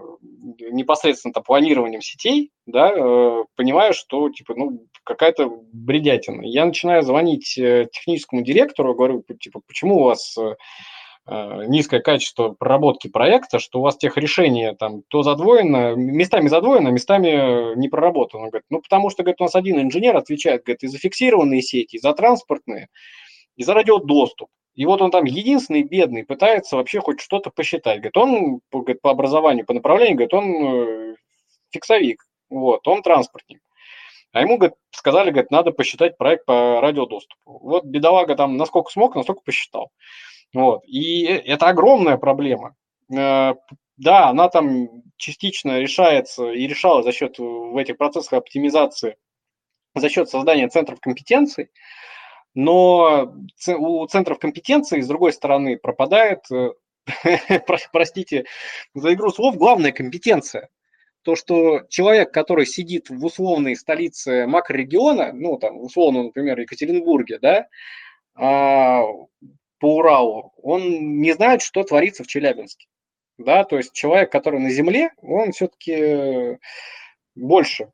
непосредственно планированием сетей, да, э, понимаю, что типа, ну, какая-то бредятина. Я начинаю звонить э, техническому директору, говорю, типа, почему у вас э, Э, низкое качество проработки проекта, что у вас тех решения там то задвоено, местами задвоено, местами не проработано. Говорит, ну, потому что, говорит, у нас один инженер отвечает, говорит, и за фиксированные сети, и за транспортные, и за радиодоступ. И вот он там единственный бедный пытается вообще хоть что-то посчитать. Говорит, он говорит, по образованию, по направлению, говорит, он э, фиксовик, вот, он транспортник. А ему, говорит, сказали, говорит, надо посчитать проект по радиодоступу. Вот бедолага там насколько смог, настолько посчитал. Вот. И это огромная проблема. Э, да, она там частично решается и решалась за счет в этих процессах оптимизации, за счет создания центров компетенций, но у центров компетенции, с другой стороны, пропадает, э, простите за игру слов, главная компетенция. То, что человек, который сидит в условной столице макрорегиона, ну, там, условно, например, Екатеринбурге, да, а, по Уралу, он не знает, что творится в Челябинске. Да, то есть человек, который на земле, он все-таки больше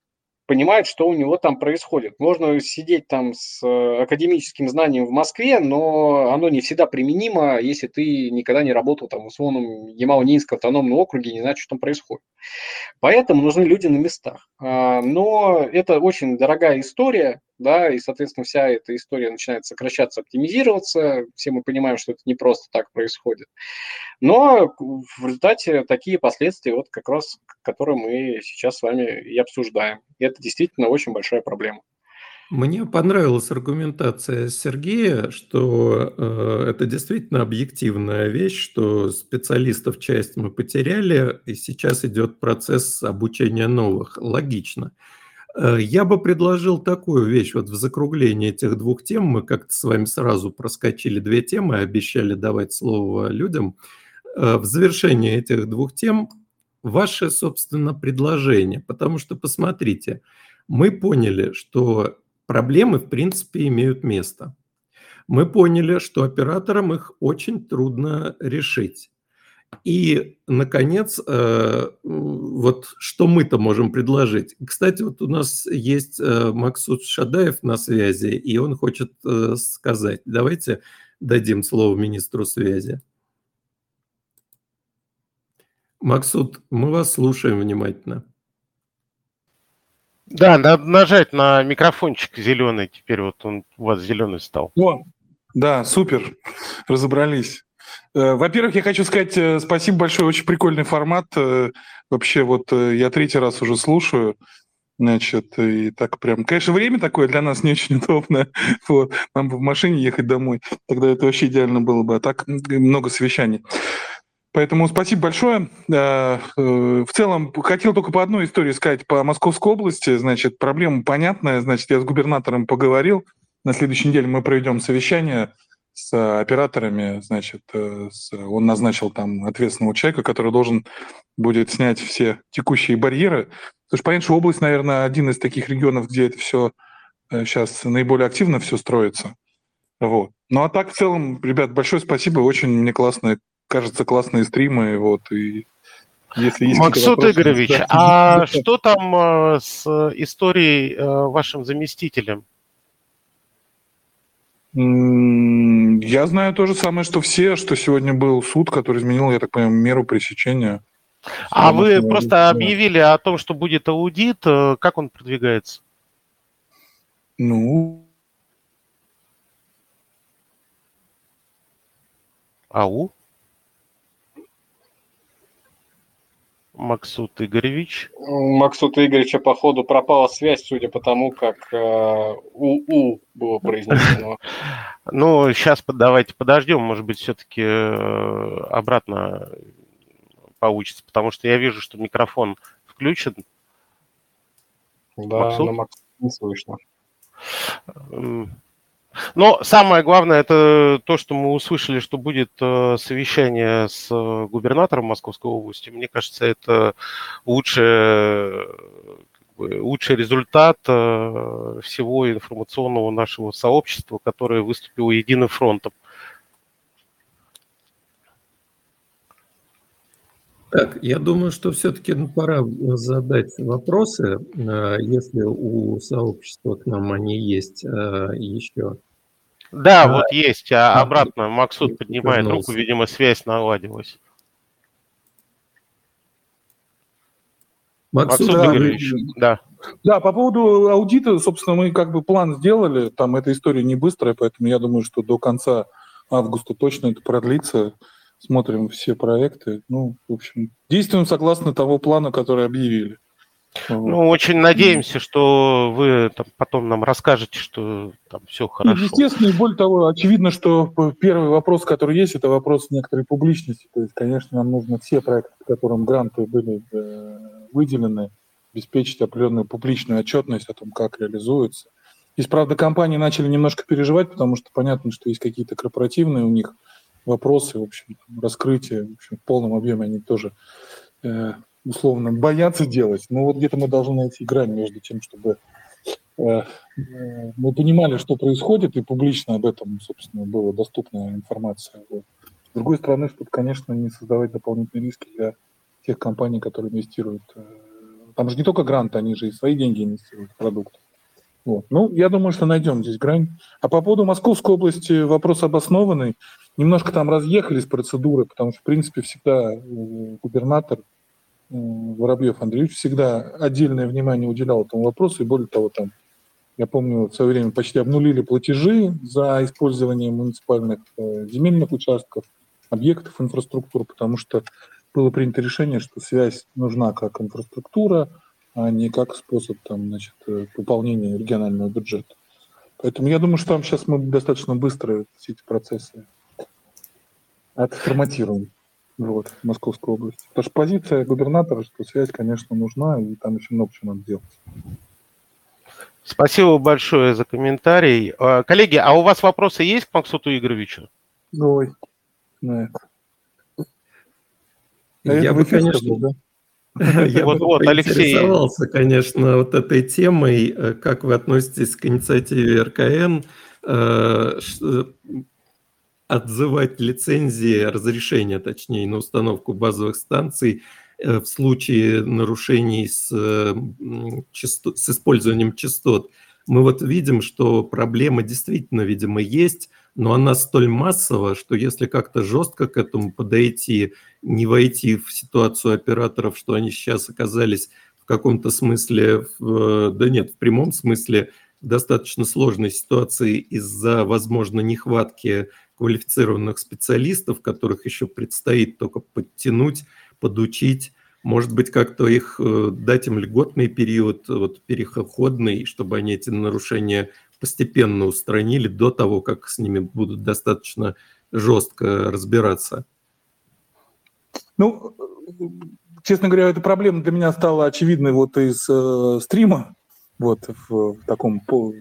понимает, что у него там происходит. Можно сидеть там с э, академическим знанием в Москве, но оно не всегда применимо, если ты никогда не работал там в условном Ямало-Ненецком автономном округе, не знаешь, что там происходит. Поэтому нужны люди на местах. А, но это очень дорогая история, да, и, соответственно, вся эта история начинает сокращаться, оптимизироваться. Все мы понимаем, что это не просто так происходит. Но в результате такие последствия, вот как раз, которые мы сейчас с вами и обсуждаем. И это действительно очень большая проблема. Мне понравилась аргументация Сергея, что э, это действительно объективная вещь, что специалистов часть мы потеряли, и сейчас идет процесс обучения новых. Логично. Я бы предложил такую вещь, вот в закруглении этих двух тем, мы как-то с вами сразу проскочили две темы, обещали давать слово людям. Э, в завершении этих двух тем ваше, собственно, предложение, потому что, посмотрите, мы поняли, что проблемы, в принципе, имеют место. Мы поняли, что операторам их очень трудно решить. И, наконец, э, вот что мы-то можем предложить. Кстати, вот у нас есть э, Максут Шадаев на связи, и он хочет э, сказать. Давайте дадим слово министру связи. Максут, мы вас слушаем внимательно. Да, надо нажать на микрофончик зеленый. Теперь вот он у вас зеленый стал. О, да, супер. Разобрались. Э, во-первых, я хочу сказать э, спасибо большое, очень прикольный формат. Э, вообще, вот я третий раз уже слушаю. Значит, и так прям, конечно, время такое для нас не очень удобное. Вот. Нам бы в машине ехать домой. Тогда это вообще идеально было бы. А так много совещаний. Поэтому спасибо большое. В целом, хотел только по одной истории сказать по Московской области. Значит, проблема понятная. Значит, я с губернатором поговорил. На следующей неделе мы проведем совещание с операторами. Значит, э, он назначил там ответственного человека, который должен будет снять все текущие барьеры. Потому что что область, наверное, один из таких регионов, где это все сейчас наиболее активно все строится. Вот. Ну а так в целом, ребят, большое спасибо. Очень мне классно кажется, классные стримы, вот, и если есть Максут Игоревич, да. а что там э, с историей э, вашим заместителем? Я знаю то же самое, что все, что сегодня был суд, который изменил, я так понимаю, меру пресечения. А вы что, просто да. объявили о том, что будет аудит. Э, как он продвигается? Ну... Ау? Максут Игоревич. У Максута Игоревича, походу, пропала связь, судя по тому, как э, УУ было произнесено. Ну, сейчас давайте подождем, может быть, все-таки э, обратно получится, потому что я вижу, что микрофон включен. Да, Максут? но Максут не слышно. Но самое главное, это то, что мы услышали, что будет э, совещание с э, губернатором Московской области. Мне кажется, это лучший, лучший результат э, всего информационного нашего сообщества, которое выступило единым фронтом. Так, я думаю, что все-таки пора задать вопросы, если у сообщества к нам они есть еще. Да, а, вот есть, а обратно Максут поднимает руку, видимо, связь наладилась. Максут, Максут да, Игоревич, да. Да, по поводу аудита, собственно, мы как бы план сделали, там эта история не быстрая, поэтому я думаю, что до конца августа точно это продлится. Смотрим все проекты. Ну, в общем, действуем согласно того плана, который объявили. Ну, очень надеемся, что вы там, потом нам расскажете, что там все хорошо. Естественно, и более того, очевидно, что первый вопрос, который есть, это вопрос некоторой публичности. То есть, конечно, нам нужно все проекты, которым гранты были э, выделены, обеспечить определенную публичную отчетность о том, как реализуется. Здесь, правда, компании начали немножко переживать, потому что понятно, что есть какие-то корпоративные у них вопросы, в общем, раскрытие в, общем, в полном объеме они тоже э, условно боятся делать, но вот где-то мы должны найти грань между тем, чтобы э, э, мы понимали, что происходит, и публично об этом, собственно, была доступная информация. Вот. С другой стороны, чтобы, конечно, не создавать дополнительные риски для тех компаний, которые инвестируют. Э, там же не только гранты, они же и свои деньги инвестируют в продукт. Вот. Ну, я думаю, что найдем здесь грань. А по поводу Московской области вопрос обоснованный. Немножко там разъехались процедуры, потому что, в принципе, всегда губернатор Воробьев Андреевич всегда отдельное внимание уделял этому вопросу, и более того, там Я помню, в свое время почти обнулили платежи за использование муниципальных э, земельных участков, объектов инфраструктуры, потому что было принято решение, что связь нужна как инфраструктура, а не как способ там, значит, э, пополнения регионального бюджета. Поэтому я думаю, что там сейчас мы достаточно быстро все эти процессы отформатируем вот, в Московской области. Потому что позиция губернатора, что связь, конечно, нужна, и там еще много чего надо делать. Спасибо большое за комментарий. А, коллеги, а у вас вопросы есть к Максуту Игоревичу? Ой, на это. Я бы, конечно, да? Я вот, вот, Алексей. конечно, вот этой темой. Э, как вы относитесь к инициативе РКН э, отзывать лицензии, разрешения, точнее, на установку базовых станций э, в случае нарушений с, с использованием частот? Мы вот видим, что проблема действительно, видимо, есть, но она столь массова, что если как-то жестко к этому подойти, не войти в ситуацию операторов, что они сейчас оказались в каком-то смысле, в, да нет, в прямом смысле, в достаточно сложной ситуации из-за, возможно, нехватки квалифицированных специалистов, которых еще предстоит только подтянуть, подучить, может быть, как-то их э, дать им льготный период, вот переходный, чтобы они эти нарушения постепенно устранили до того, как с ними будут достаточно жестко разбираться? Ну, честно говоря, эта проблема для меня стала очевидной вот из э, стрима, вот в, в таком пол,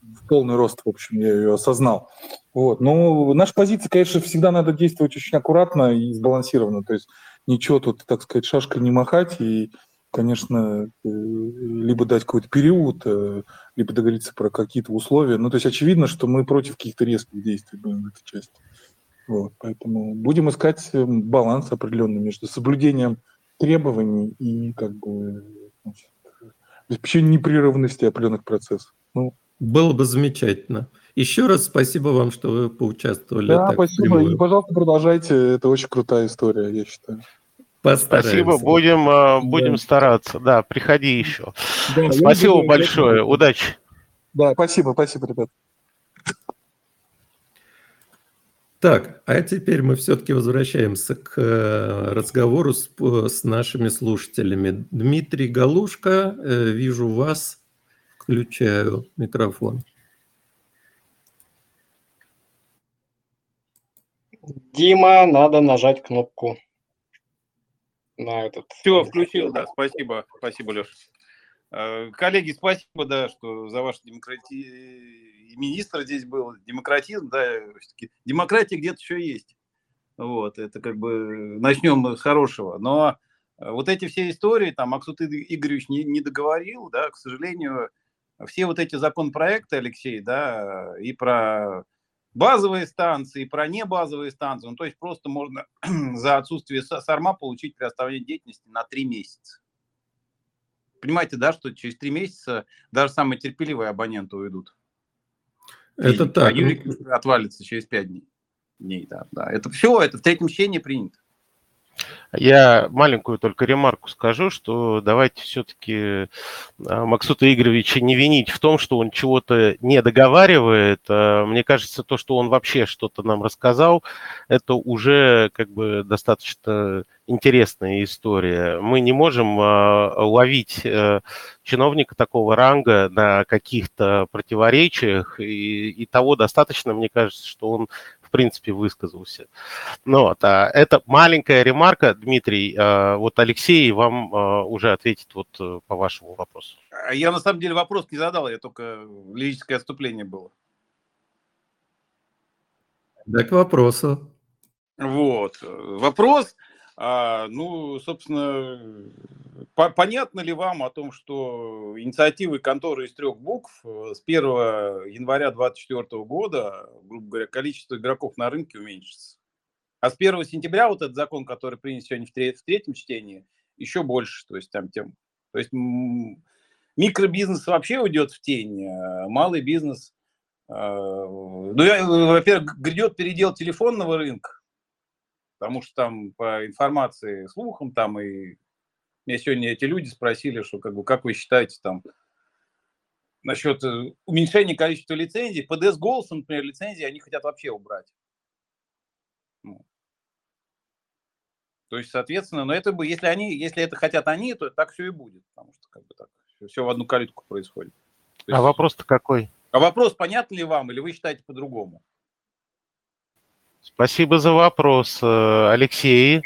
в полный рост, в общем, я ее осознал. Вот. Но наша позиция, конечно, всегда надо действовать очень аккуратно и сбалансированно, то есть ничего тут, так сказать, шашкой не махать и конечно, э, либо дать какой-то период, э, либо договориться про какие-то условия. Ну, то есть очевидно, что мы против каких-то резких действий будем в этой части. Вот, поэтому будем искать э, баланс определенный между соблюдением требований и как бы значит, обеспечением непрерывности определенных процессов. Ну, Было бы замечательно. Еще раз спасибо вам, что вы поучаствовали. Да, спасибо. И, пожалуйста, продолжайте. Это очень крутая история, я считаю. Постараемся. Спасибо, будем, а, будем да. стараться. Да, приходи еще. Да, спасибо большое, это... удачи. Да, спасибо, спасибо, ребят. Так, а теперь мы все-таки возвращаемся к э, разговору с, с нашими слушателями. Дмитрий Галушка, э, вижу вас, включаю микрофон. Дима, надо нажать кнопку на этот. Все, включил, да, спасибо, спасибо, Леша. Э, коллеги, спасибо, да, что за ваш демократи... министр здесь был. Демократизм, да, демократия где-то еще есть. Вот, это как бы начнем с хорошего. Но вот эти все истории, там, Максут Игоревич не, не договорил, да, к сожалению, все вот эти законопроекты, Алексей, да, и про базовые станции, про небазовые станции. Ну, то есть просто можно за отсутствие САРМА получить приостановление деятельности на три месяца. Понимаете, да, что через три месяца даже самые терпеливые абоненты уйдут. Это и, так. Они отвалится через пять дней. дней да, да. Это все, это в третьем чтении принято. Я маленькую только ремарку скажу, что давайте все-таки а, Максута Игоревича не винить в том, что он чего-то не договаривает. А, мне кажется, то, что он вообще что-то нам рассказал, это уже как бы достаточно интересная история. Мы не можем а, ловить э, чиновника такого ранга на каких-то противоречиях, и, и того достаточно, мне кажется, что он принципе, высказался. Ну, вот, а это маленькая ремарка, Дмитрий. А, вот Алексей вам а, уже ответит вот э, по вашему вопросу. Я на самом деле вопрос не задал, я только лирическое отступление было. Да, к вопросу. Вот. Вопрос, а, ну, собственно, по понятно ли вам о том, что инициативы конторы из трех букв э, с 1 января 2024 года, грубо говоря, количество игроков на рынке уменьшится? А с 1 сентября вот этот закон, который принят сегодня в, треть, в третьем чтении, еще больше. То есть там тем, то есть микробизнес вообще уйдет в тень, а малый бизнес, э, ну, во-первых, грядет передел телефонного рынка, потому что там по информации, слухам, там и мне сегодня эти люди спросили, что как бы как вы считаете там насчет э, уменьшения количества лицензий. ПД с голосом, например, лицензии они хотят вообще убрать. Ну. То есть, соответственно, но это бы, если они, если это хотят они, то так все и будет, потому что как бы так все в одну калитку происходит. А есть, а вопрос-то какой? А вопрос понятен ли вам, или вы считаете по-другому? Спасибо за вопрос, э, Алексей.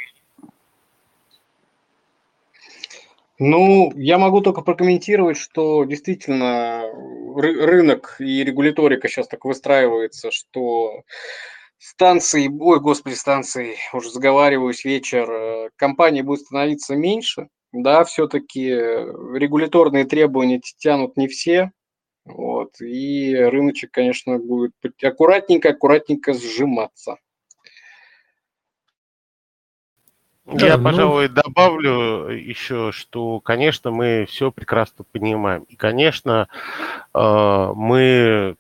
Ну, я могу только прокомментировать, что действительно рынок и регуляторика сейчас так выстраивается, что станции, ой, господи, станции, уже заговариваюсь, вечер, э, компании будет становиться меньше, да, все-таки регуляторные требования тянут не все, вот, и рыночек, конечно, будет аккуратненько, аккуратненько сжиматься. Я, ну... пожалуй, добавлю еще, что, конечно, мы все прекрасно понимаем. И, конечно, э, мы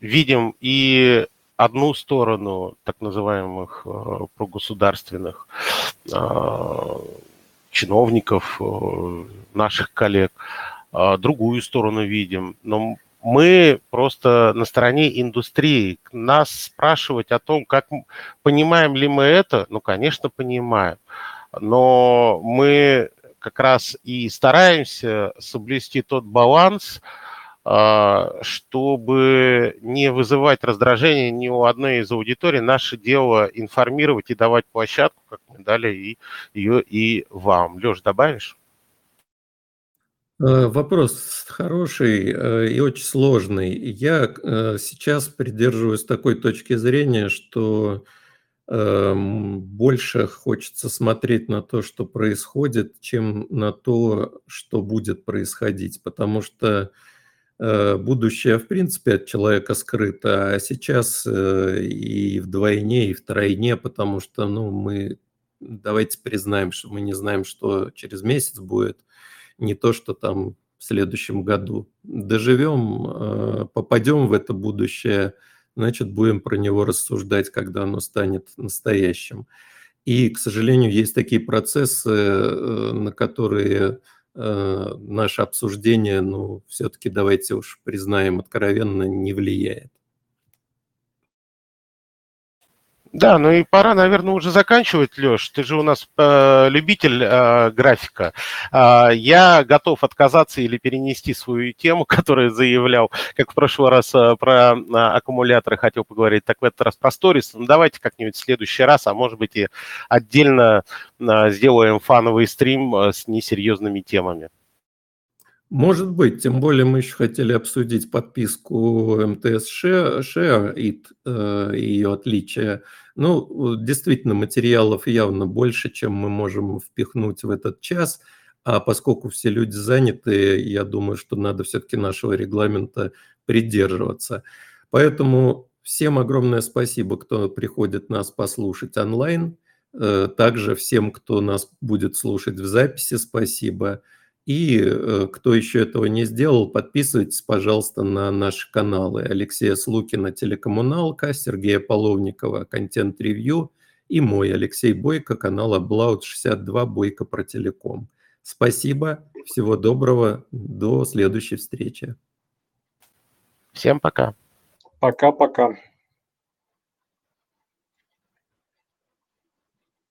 видим и одну сторону так называемых э, прогосударственных э, чиновников, наших коллег, другую сторону видим. Но мы просто на стороне индустрии. Нас спрашивать о том, как понимаем ли мы это, ну, конечно, понимаем. Но мы как раз и стараемся соблюсти тот баланс, а, чтобы не вызывать раздражение ни у одной из аудиторий. Наше дело информировать и давать площадку, как мы дали ее и вам. Леш, добавишь? Э, вопрос хороший э, и очень сложный. Я э, сейчас придерживаюсь такой точки зрения, что эм, больше хочется смотреть на то, что происходит, чем на то, что будет происходить, потому что будущее, в принципе, от человека скрыто, а сейчас и вдвойне, и втройне, потому что, ну, мы, давайте признаем, что мы не знаем, что через месяц будет, не то, что там в следующем году. Доживем, э, попадем в это будущее, значит, будем про него рассуждать, когда оно станет настоящим. И, к сожалению, есть такие процессы, э, на которые э, наше обсуждение, ну, все-таки давайте уж признаем откровенно, не влияет. Да, ну и пора, наверное, уже заканчивать, Леш. Ты же у нас э, любитель э, графика. Э, я готов отказаться или перенести свою тему, которую заявлял, как в прошлый раз э, про э, аккумуляторы хотел поговорить, так в этот раз про сторис. Ну, давайте как-нибудь в следующий раз, а может быть и отдельно э, сделаем фановый стрим э, с несерьезными темами. Может быть, тем более мы еще хотели обсудить подписку МТС Share и э, ее отличия. Ну, действительно, материалов явно больше, чем мы можем впихнуть в этот час. А поскольку все люди заняты, я думаю, что надо все-таки нашего регламента придерживаться. Поэтому всем огромное спасибо, кто приходит нас послушать онлайн. Э, также всем, кто нас будет слушать в записи, спасибо. И э, кто еще этого не сделал, подписывайтесь, пожалуйста, на наши каналы Алексея Слукина «Телекоммуналка», Сергея Половникова «Контент-ревью» и мой Алексей Бойко, канал Облаут 62 Бойко про телеком. Спасибо, всего доброго, до следующей встречи. Всем пока. Пока-пока.